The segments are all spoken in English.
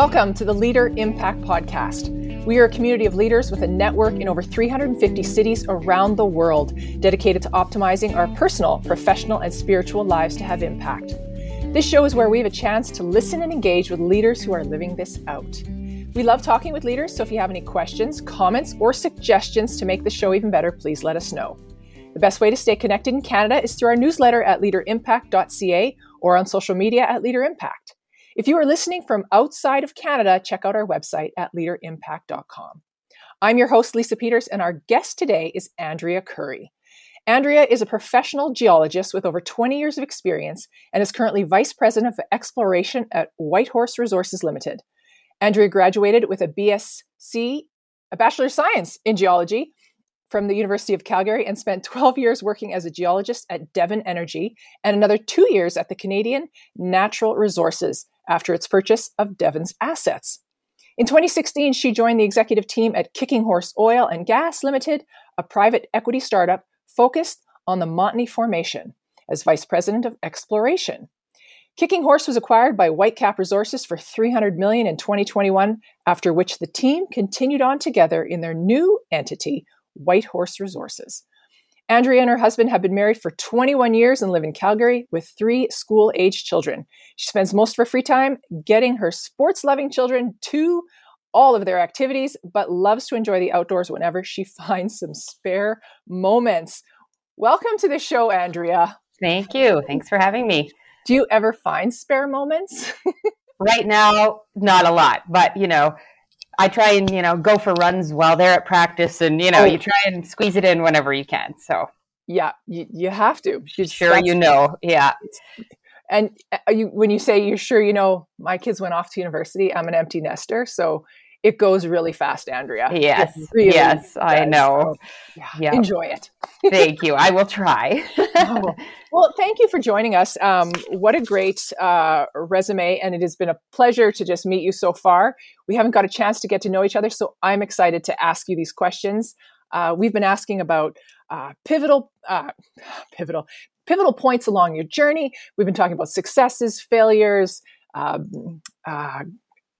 Welcome to the Leader Impact Podcast. We are a community of leaders with a network in over 350 cities around the world dedicated to optimizing our personal, professional, and spiritual lives to have impact. This show is where we have a chance to listen and engage with leaders who are living this out. We love talking with leaders, so if you have any questions, comments, or suggestions to make the show even better, please let us know. The best way to stay connected in Canada is through our newsletter at leaderimpact.ca or on social media at Leader Impact. If you are listening from outside of Canada, check out our website at leaderimpact.com. I'm your host, Lisa Peters, and our guest today is Andrea Currie. Andrea is a professional geologist with over 20 years of experience and is currently Vice President of Exploration at Whitehorse Resources Limited. Andrea graduated with a BSc, a Bachelor of Science in Geology from the University of Calgary and spent 12 years working as a geologist at Devon Energy and another two years at the Canadian Natural Resources after its purchase of Devon's assets. In 2016, she joined the executive team at Kicking Horse Oil and Gas Limited, a private equity startup focused on the Montney Formation, as vice president of exploration. Kicking Horse was acquired by Whitecap Resources for 300 million in 2021, after which the team continued on together in their new entity, Whitehorse Resources. Andrea and her husband have been married for 21 years and live in Calgary with three school age children. She spends most of her free time getting her sports loving children to all of their activities, but loves to enjoy the outdoors whenever she finds some spare moments. Welcome to the show, Andrea. Thank you. Thanks for having me. Do you ever find spare moments? right now, not a lot, but you know, I try and you know go for runs while they're at practice, and you know oh. you try and squeeze it in whenever you can. So yeah, you, you have to. Sure, you know, yeah. And uh, you, when you say you're sure you know, my kids went off to university. I'm an empty nester, so it goes really fast, Andrea. Yes, really yes, I know. So, yeah, yeah, enjoy it. thank you. I will try. oh, well, thank you for joining us. Um, what a great uh, resume, and it has been a pleasure to just meet you so far. We haven't got a chance to get to know each other, so I'm excited to ask you these questions. Uh, we've been asking about uh, pivotal, uh, pivotal, pivotal points along your journey. We've been talking about successes, failures, um, uh,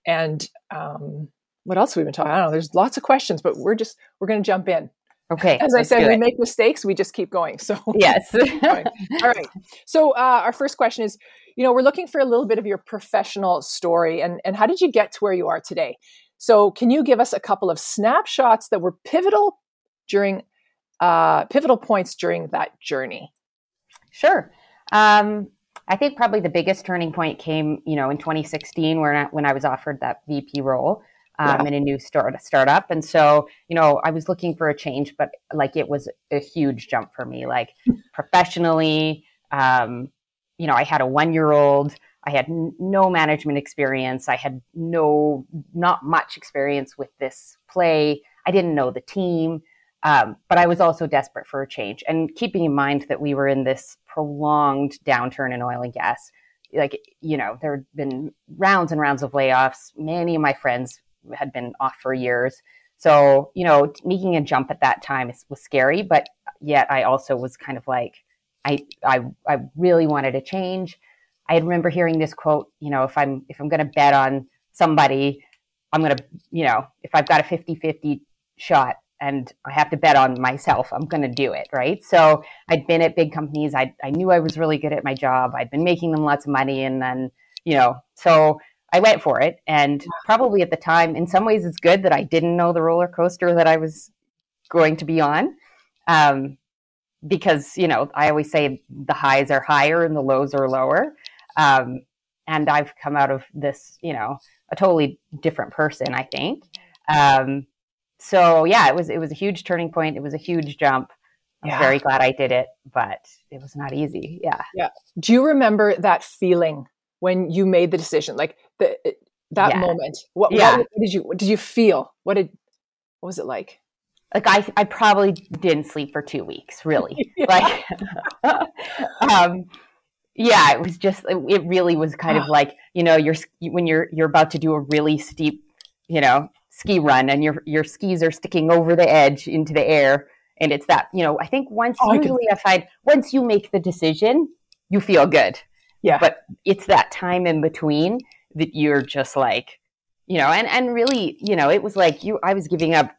and um, what else have we been talking? I don't know. There's lots of questions, but we're just we're going to jump in. Okay. As I said, we make mistakes, we just keep going. So yes. All right. So uh, our first question is, you know, we're looking for a little bit of your professional story, and and how did you get to where you are today? So can you give us a couple of snapshots that were pivotal during uh, pivotal points during that journey? Sure. Um, I think probably the biggest turning point came, you know, in 2016 when I, when I was offered that VP role um, yeah. in a new start startup. And so, you know, I was looking for a change, but like it was a huge jump for me, like professionally. Um, you know, I had a one year old. I had n- no management experience. I had no, not much experience with this play. I didn't know the team. Um, but I was also desperate for a change. And keeping in mind that we were in this prolonged downturn in oil and gas, like, you know, there had been rounds and rounds of layoffs. Many of my friends had been off for years. So, you know, making a jump at that time was scary, but yet I also was kind of like, I, I, I really wanted to change. I remember hearing this quote, you know, if I'm, if I'm going to bet on somebody, I'm going to, you know, if I've got a 50 50 shot and I have to bet on myself, I'm going to do it. Right. So I'd been at big companies. I, I knew I was really good at my job. I'd been making them lots of money. And then, you know, so I went for it. And probably at the time, in some ways, it's good that I didn't know the roller coaster that I was going to be on. Um, because, you know, I always say the highs are higher and the lows are lower. Um, and I've come out of this, you know, a totally different person, I think. Um, so yeah, it was it was a huge turning point. It was a huge jump. I'm yeah. very glad I did it, but it was not easy. Yeah. Yeah. Do you remember that feeling when you made the decision? Like the that yeah. moment. What, yeah. what, what did you what did you feel? What did what was it like? Like I I probably didn't sleep for 2 weeks, really. like um yeah, it was just it really was kind of like, you know, you're when you're you're about to do a really steep, you know, ski run and your your skis are sticking over the edge into the air and it's that, you know, I think once oh, usually I, I find once you make the decision, you feel good. Yeah. But it's that time in between that you're just like, you know, and and really, you know, it was like you I was giving up,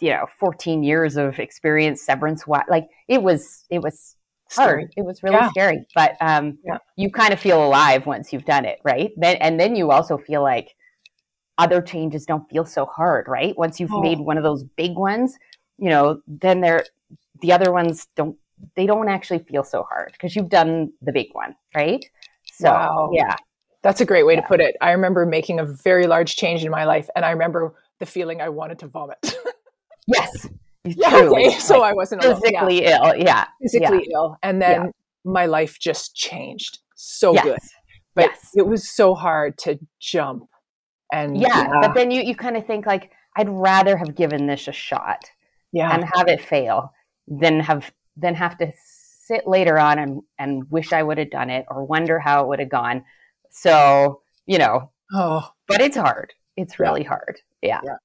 you know, 14 years of experience, severance, what like it was it was hard. Scary. It was really yeah. scary, but um, yeah. you kind of feel alive once you've done it, right? Then and then you also feel like other changes don't feel so hard, right? Once you've oh. made one of those big ones, you know, then they're the other ones don't they don't actually feel so hard because you've done the big one, right? So wow. yeah. That's a great way yeah. to put it. I remember making a very large change in my life and I remember the feeling I wanted to vomit. yes. Yeah, truly, okay. so I wasn't physically yeah. ill. Yeah. Physically yeah. ill. And then my life just changed so yes. good. But yes. it was so hard to jump. And yeah, but then you you kind of think like I'd rather have given this a shot yeah. and have it fail than have than have to sit later on and, and wish I would have done it or wonder how it would have gone. So, you know, oh, but it's hard. It's really yeah. hard. Yeah. yeah.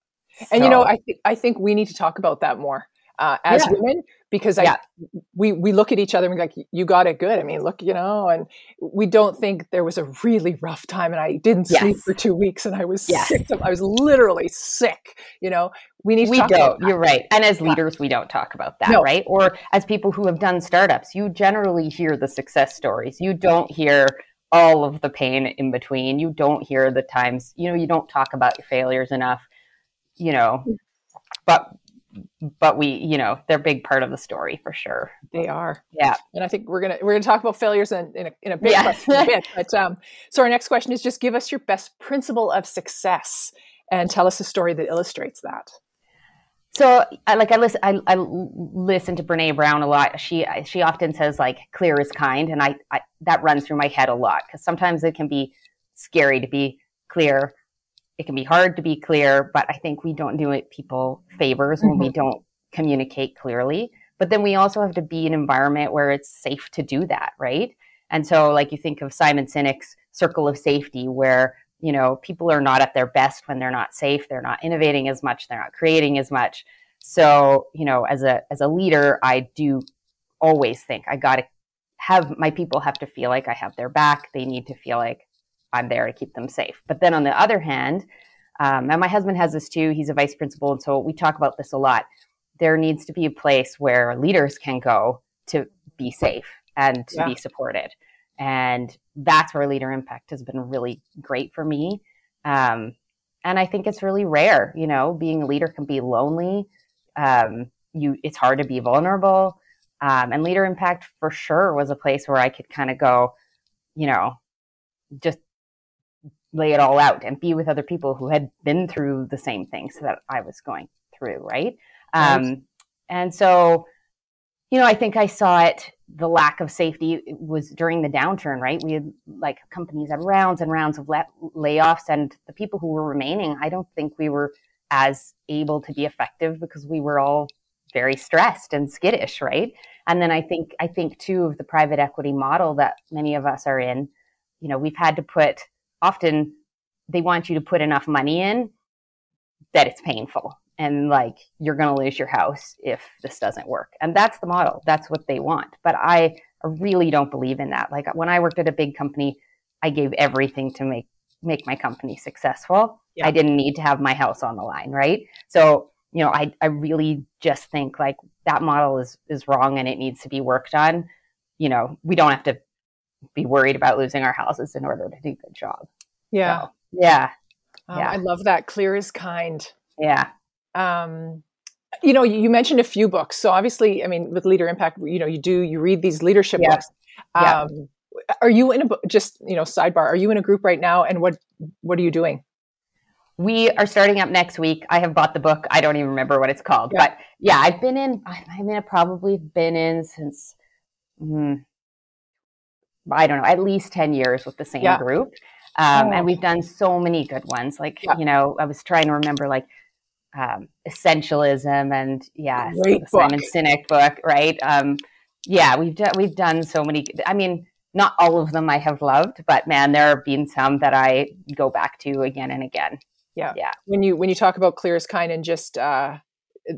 And so. you know, I think I think we need to talk about that more uh, as yeah. women because I yeah. we we look at each other and we're like, you got it good. I mean, look, you know, and we don't think there was a really rough time, and I didn't yes. sleep for two weeks, and I was yes. sick. I was literally sick. You know, we need. we don't. You're right. And as leaders, yeah. we don't talk about that, no. right? Or as people who have done startups, you generally hear the success stories. You don't hear all of the pain in between. You don't hear the times. You know, you don't talk about your failures enough. You know, but but we, you know, they're a big part of the story for sure. They are. Yeah. And I think we're gonna we're gonna talk about failures in, in a in a bit, yeah. a bit. But um, so our next question is just give us your best principle of success and tell us a story that illustrates that. So, I, like I listen, I, I listen to Brene Brown a lot. She she often says like "clear is kind," and I, I that runs through my head a lot because sometimes it can be scary to be clear it can be hard to be clear, but I think we don't do it people favors when mm-hmm. we don't communicate clearly. But then we also have to be in an environment where it's safe to do that, right? And so, like you think of Simon Sinek's circle of safety, where you know people are not at their best when they're not safe, they're not innovating as much, they're not creating as much. So, you know, as a as a leader, I do always think I got to have my people have to feel like I have their back. They need to feel like I'm there to keep them safe. But then on the other hand, um, and my husband has this too, he's a vice principal. And so we talk about this a lot. There needs to be a place where leaders can go to be safe and to yeah. be supported. And that's where leader impact has been really great for me. Um, and I think it's really rare, you know, being a leader can be lonely. Um, you, it's hard to be vulnerable. Um, and leader impact for sure was a place where I could kind of go, you know, just lay it all out and be with other people who had been through the same things that I was going through, right? Um, and so, you know, I think I saw it. The lack of safety was during the downturn, right? We had like companies had rounds and rounds of layoffs, and the people who were remaining, I don't think we were as able to be effective because we were all very stressed and skittish, right? And then I think I think too of the private equity model that many of us are in. You know, we've had to put often they want you to put enough money in that it's painful and like you're going to lose your house if this doesn't work. And that's the model. That's what they want. But I really don't believe in that. Like when I worked at a big company, I gave everything to make make my company successful. Yeah. I didn't need to have my house on the line, right? So, you know, I I really just think like that model is is wrong and it needs to be worked on. You know, we don't have to be worried about losing our houses in order to do a good job. Yeah. So, yeah. Um, yeah. I love that. Clear is kind. Yeah. Um, you know, you mentioned a few books. So obviously, I mean, with Leader Impact, you know, you do, you read these leadership yeah. books. Um, yeah. Are you in a, just, you know, sidebar, are you in a group right now? And what, what are you doing? We are starting up next week. I have bought the book. I don't even remember what it's called, yeah. but yeah, I've been in, I mean, I've probably been in since, mm, I don't know, at least 10 years with the same group. Um, oh. And we've done so many good ones. Like, you know, I was trying to remember like um, Essentialism and yeah, the Simon Sinek book, right? Um, yeah, we've done, we've done so many. I mean, not all of them I have loved, but man, there have been some that I go back to again and again. Yeah. Yeah. When you, when you talk about clear as kind and just, uh,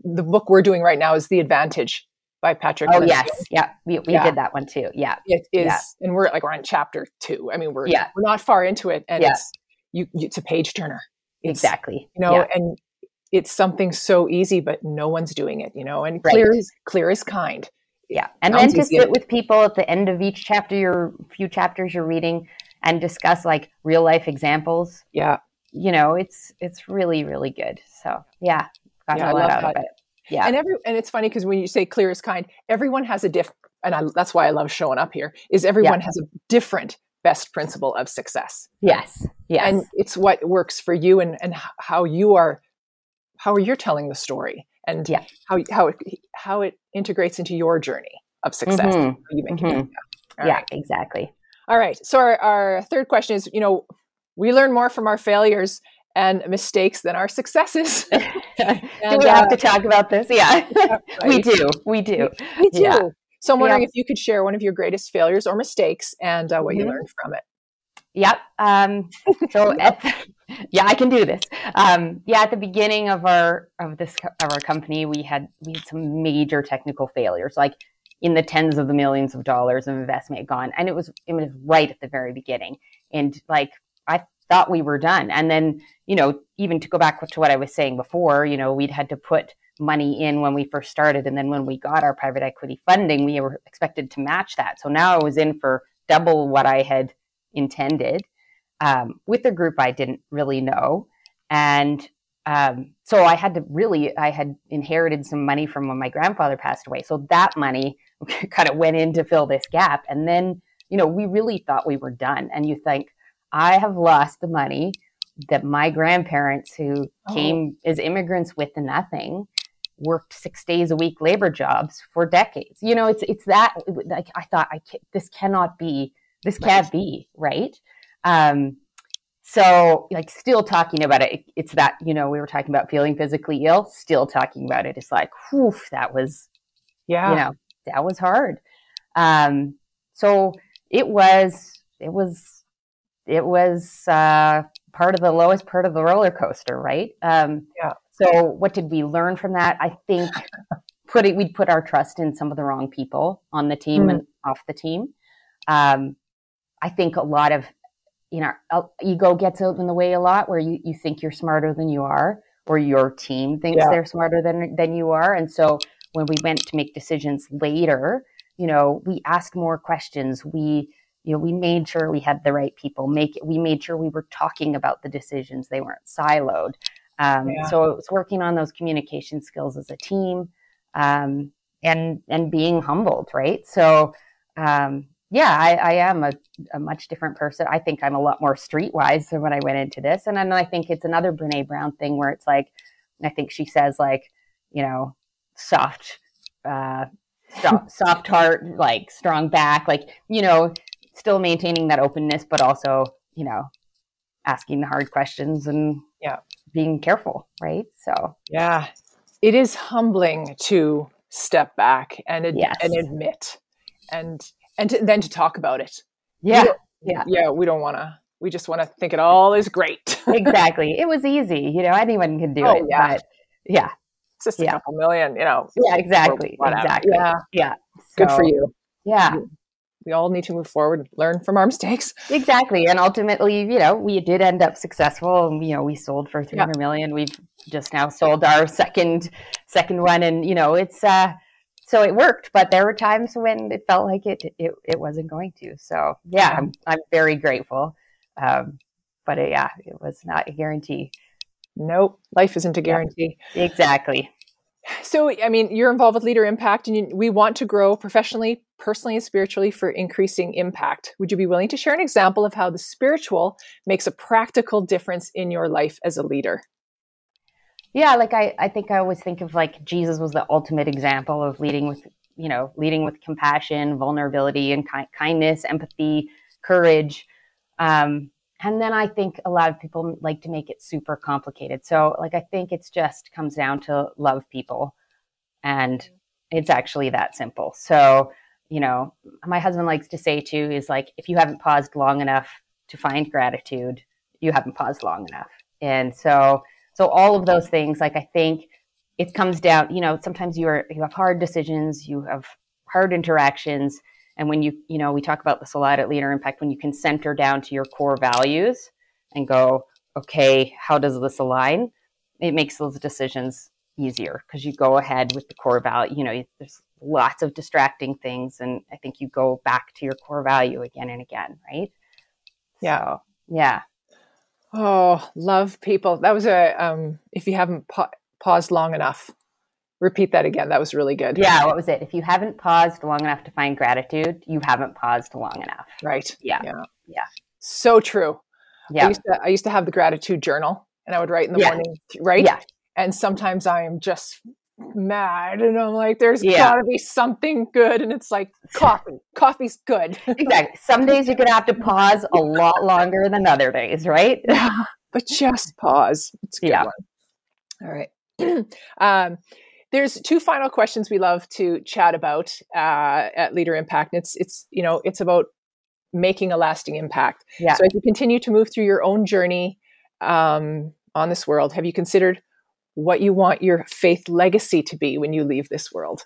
the book we're doing right now is The Advantage by Patrick. Oh yes, yeah, we, we yeah. did that one too. Yeah, it is, yeah. and we're like we're on chapter two. I mean, we're yeah. we're not far into it, and yeah. it's you, you, it's a page turner. It's, exactly. You know, Yeah. and it's something so easy, but no one's doing it, you know, and Right. clear is clear is kind. Yeah. And Sounds then to sit with people at the end of each chapter, your few chapters you're reading and discuss like real life examples. Yeah. You know, it's it's really, really good. So yeah, got Yeah, I a lot love out of it. Yeah. And every and it's funny because when you say clear is kind, everyone has a diff and I, that's why I love showing up here, is everyone has a different best principle of success. yes. Yes. And it's what works for you and, and how you are how are you're telling the story and Yeah. how how it how it integrates into your journey of success. Mhm. How you make. Mhm. All yeah, right. exactly. All right. So our, our third question is, you know, we learn more from our failures and mistakes than our successes. do we have uh, to talk about this? Yeah. we do. We do. We do. Yeah. So I'm wondering Yeah. if you could share one of your greatest failures or mistakes and uh, what you Mhm. learned from it. Yep. Um, so at yeah, I can do this. Um, yeah, at the beginning of our of this of our company, we had we had some major technical failures, like in the tens of the millions of dollars of investment gone, and it was it was right at the very beginning, and like I thought we were done, and then you know even to go back to what I was saying before, you know we'd had to put money in when we first started, and then when we got our private equity funding, we were expected to match that. So now I was in for double what I had intended um, with a group I didn't really know. And um, so I had to really, I had inherited some money from when my grandfather passed away. So that money kind of went in to fill this gap. And then, you know, we really thought we were done. And you think, I have lost the money that my grandparents, who Oh. came as immigrants with nothing, worked six days a week labor jobs for decades. You know, it's it's that like I thought I this cannot be this can't be right. Um, so like still talking about it, it's that you know we were talking about feeling physically ill. Still talking about it, it's like, whew, that was Yeah. you know that was hard. Um, so it was it was it was uh, part of the lowest part of the roller coaster, right? Um, Yeah. So what did we learn from that? I think putting we'd put our trust in some of the wrong people on the team Mm. and off the team. Um, I think a lot of you know ego gets out in the way a lot, where you you think you're smarter than you are, or your team thinks Yeah. they're smarter than than you are, and so when we went to make decisions later, you know, we asked more questions. We you know we made sure we had the right people make it we made sure we were talking about the decisions they weren't siloed um, Yeah. so it was working on those communication skills as a team um, and and being humbled right so um, yeah I, I am a, a much different person i think i'm a lot more streetwise than when i went into this and then i think it's another brene brown thing where it's like i think she says like you know soft uh, soft, soft heart like strong back like you know still maintaining that openness, but also, you know, asking the hard questions and Yeah. being careful, right? So Yeah. It is humbling to step back and ad- Yes. and admit and and to, then to talk about it. yeah, yeah, Yeah, we don't want to. We just want to think it all is great. exactly. It was easy, you know, anyone can do Oh, it. yeah. But yeah, it's just a couple million, you know. yeah, exactly, exactly. Yeah. yeah. Good for you. Yeah, We all need to move forward, learn from our mistakes. exactly. And ultimately, you know, we did end up successful. And, you know, we sold for three Yeah. hundred million. We've just now sold our second second one, and you know, it's uh, so it worked. But there were times when it felt like it it, it wasn't going to. So yeah, Yeah. I'm I'm very grateful. Um, but uh, yeah, it was not a guarantee. Nope, life isn't a guarantee. Exactly. So, I mean, you're involved with Leader Impact, and you, we want to grow professionally, personally, and spiritually for increasing impact. Would you be willing to share an example of how the spiritual makes a practical difference in your life as a leader? Yeah, like I, I think I always think of like Jesus was the ultimate example of leading with, you know, leading with compassion, vulnerability, and ki- kindness, empathy, courage. Um, and then I think a lot of people like to make it super complicated. So, like, I think it's just comes down to love people, and it's actually that simple. So, you know, my husband likes to say too is like, if you haven't paused long enough to find gratitude, you haven't paused long enough. And so, so all of those things, like I think it comes down, you know, sometimes you are you have hard decisions, you have hard interactions, and when you, you know, we talk about this a lot at Leader Impact, when you can center down to your core values and go, okay, how does this align? It makes those decisions easier because you go ahead with the core value. You know, there's lots of distracting things, and I think you go back to your core value again and again, right? Yeah. So, yeah. Oh, love people. That was a, um, if you haven't pa- paused long enough, repeat that again. That was really good. Yeah. What was it? If you haven't paused long enough to find gratitude, you haven't paused long enough. Right. Yeah. Yeah. Yeah. So true. Yeah. I used to, I used to have the gratitude journal and I would write in the Yeah. morning, right? Yeah. And sometimes I am just mad and I'm like, there's Yeah. gotta be something good. And it's like coffee. Coffee's good. Exactly. Some days you're to have to pause a lot longer than other days, right? Yeah, but just pause. It's a good Yeah. one. All right. um, there's two final questions we love to chat about uh, at Leader Impact. And it's it's you know it's about making a lasting impact. Yeah. So as you continue to move through your own journey um, on this world, have you considered what you want your faith legacy to be when you leave this world?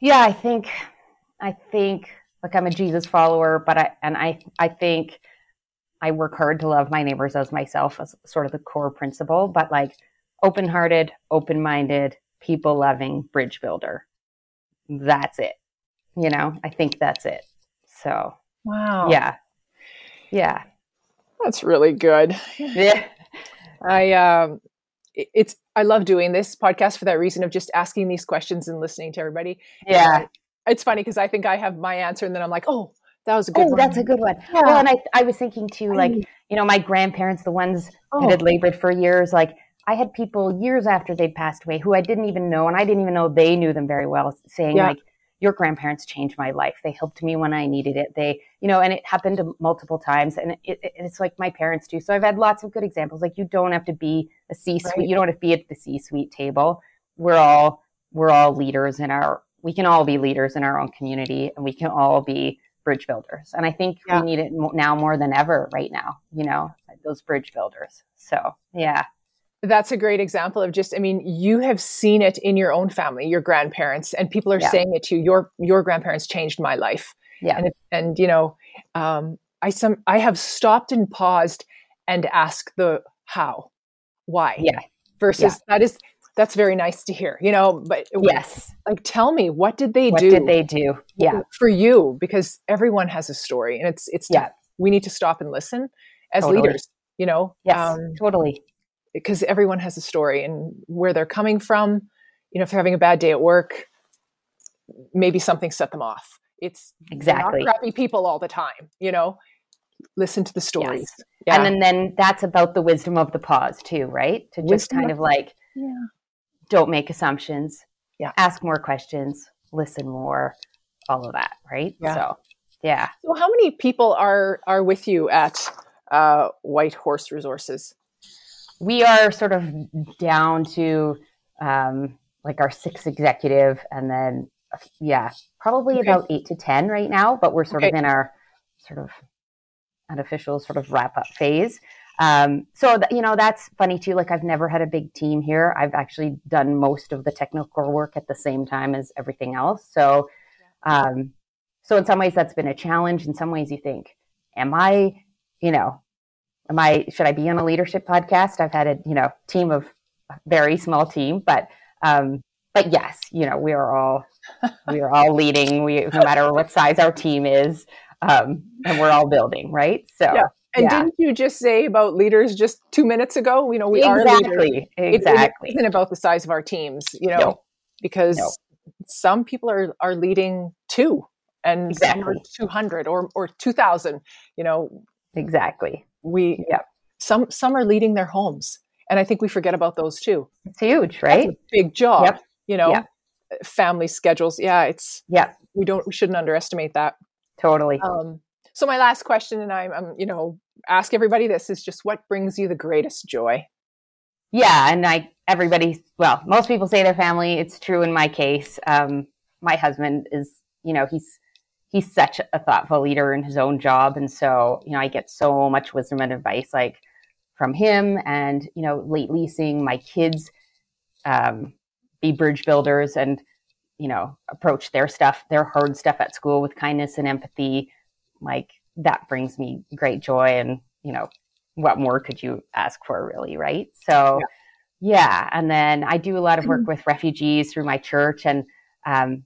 Yeah, I think I think like I'm a Jesus follower, but I and I I think I work hard to love my neighbors as myself as sort of the core principle, but like open-hearted, open-minded, people-loving bridge builder. That's it. You know, I think that's it. So, Wow. yeah. Yeah. That's really good. Yeah. I um it's I love doing this podcast for that reason of just asking these questions and listening to everybody. Yeah. It's funny because I think I have my answer and then I'm like, oh, that was a good Oh, one. that's a good one. Yeah. Well, and I, I was thinking too, like, you know, my grandparents, the ones Oh. that had labored for years, like, I had people years after they'd passed away who I didn't even know, and I didn't even know they knew them very well, saying, Yeah. like, your grandparents changed my life. They helped me when I needed it. They, you know, and it happened multiple times, and it, it, it's like my parents too. So I've had lots of good examples. Like, you don't have to be a C suite. Right. You don't have to be at the C suite table. We're all we're all leaders in our. We can all be leaders in our own community, and we can all be bridge builders. And I think Yeah. we need it now more than ever right now, you know, those bridge builders. So, yeah. That's a great example of just I mean, you have seen it in your own family, your grandparents, and people are Yeah. saying it to you. Your your grandparents changed my life. Yeah. And and you know, um I some I have stopped and paused and asked the how, why. Yeah. Versus that is that's very nice to hear, you know, but Yes. like tell me what did they What do did they do? Yeah. for you because everyone has a story and it's it's Yeah. we need to stop and listen as Totally. leaders you know Yes. totally. Because everyone has a story and where they're coming from you know if they're having a bad day at work maybe something set them off it's Exactly. not crappy people all the time you know listen to the stories yeah And then, then that's about the wisdom of the pause too, right? To just Wisdom kind of- of like, yeah don't make assumptions. Yeah. Ask more questions, listen more, all of that, right? Yeah. So, yeah. so how many people are are with you at uh, Whitehorse Resources we are sort of down to um, like our sixth executive and then yeah probably Okay. about eight to ten right now but we're sort of in our sort of unofficial sort of wrap up phase. Um, so th- you know that's funny too like i've never had a big team here. I've actually done most of the technical work at the same time as everything else. So um, so in some ways that's been a challenge. In some ways you think am i you know am i should i be on a leadership podcast? I've had a you know team of a very small team but um but yes you know we are all we are all leading. We no matter what size our team is um and we're all building right? So Yeah. and Yeah. didn't you just say about leaders just two minutes ago? You know we are leaders. Exactly. It- exactly. It isn't about the size of our teams, you know, No. because No. some people are are leading two and some are 200 or or 2000, you know, exactly we Yeah. some some are leading their homes. And I think we forget about those too. it's huge That's right a big job, Yep. you know. Yeah. Family schedules. Yeah, it's yeah we don't we shouldn't underestimate that. totally Um so my last question and I'm, I'm you know, ask everybody this is just what brings you the greatest joy? Yeah, and I everybody well, most people say their family. It's true in my case. Um, my husband is, you know, he's he's such a thoughtful leader in his own job, and so you know, I get so much wisdom and advice like from him, and you know, lately seeing my kids um, be bridge builders and you know approach their stuff, their hard stuff at school with kindness and empathy, like that brings me great joy, and you know, what more could you ask for, really, right? So, yeah. yeah. And then I do a lot of work mm-hmm. with refugees through my church and um,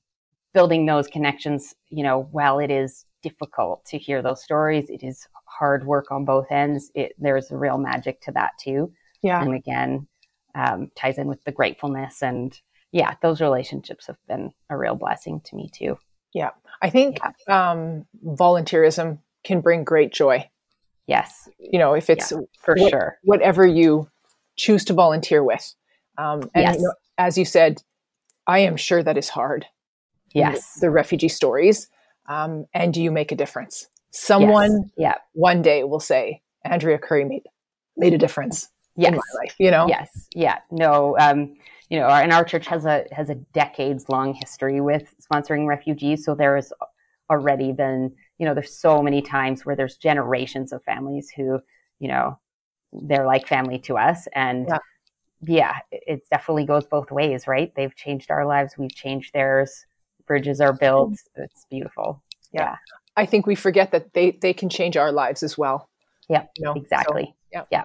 building those connections. You know, while it is difficult to hear those stories, it is hard work on both ends. It, there's a real magic to that too. Yeah. And again, um, ties in with the gratefulness and yeah, those relationships have been a real blessing to me too. Yeah. I think yeah. um, volunteerism can bring great joy. Yes. You know, if it's yeah, for what, sure whatever you choose to volunteer with. Um, and yes. you know, as you said, I am sure that is hard. Yes. The, refugee stories. Um, and do you make a difference. Someone yes. yeah. one day will say, Andrea Currie made, made a difference yes. in my life, you know? Yes. Yeah. No, um, you know, our, and our church has a has a decades long history with sponsoring refugees. So there has already been, you know, there's so many times where there's generations of families who, you know, they're like family to us, and yeah, yeah it definitely goes both ways, right? They've changed our lives, we've changed theirs. Bridges are built. It's beautiful. Yeah. yeah. I think we forget that they they can change our lives as well. Yeah, you know? exactly. So, yeah. Yeah.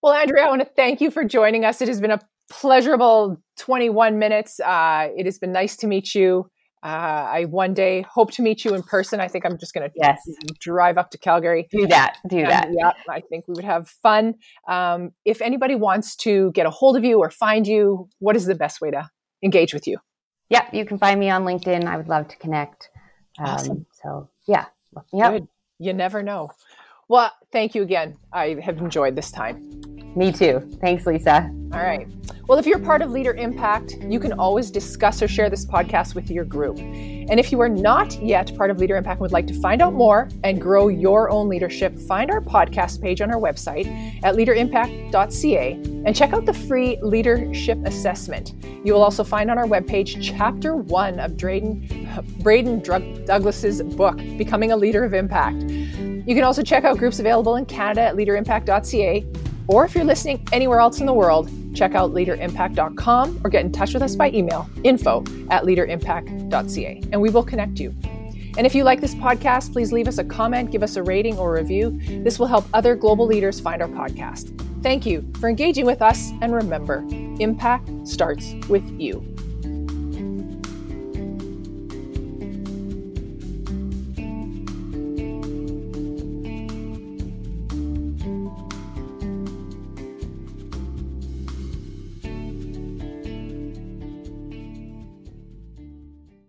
Well, Andrea, I want to thank you for joining us. It has been a pleasurable 21 minutes. Uh, it has been nice to meet you. Uh, I one day hope to meet you in person. I think I'm just going to yes. drive up to Calgary. Do that. Do and, that. Yeah, I think we would have fun. Um, if anybody wants to get a hold of you or find you, what is the best way to engage with you? Yeah, you can find me on LinkedIn. I would love to connect. Um, awesome. So yeah, look me Good. You never know. Well, thank you again. I have enjoyed this time. Me too. Thanks, Lisa. All right. Well, if you're part of Leader Impact, you can always discuss or share this podcast with your group. And if you are not yet part of Leader Impact and would like to find out more and grow your own leadership, find our podcast page on our website at leaderimpact.ca and check out the free leadership assessment. You will also find on our webpage chapter one of Drayden, Braden Douglas's book, Becoming a Leader of Impact. You can also check out groups available in Canada at leaderimpact.ca or if you're listening anywhere else in the world, check out leaderimpact.com or get in touch with us by email info at leaderimpact.ca and we will connect you. And if you like this podcast, please leave us a comment, give us a rating or a review. This will help other global leaders find our podcast. Thank you for engaging with us. And remember, impact starts with you.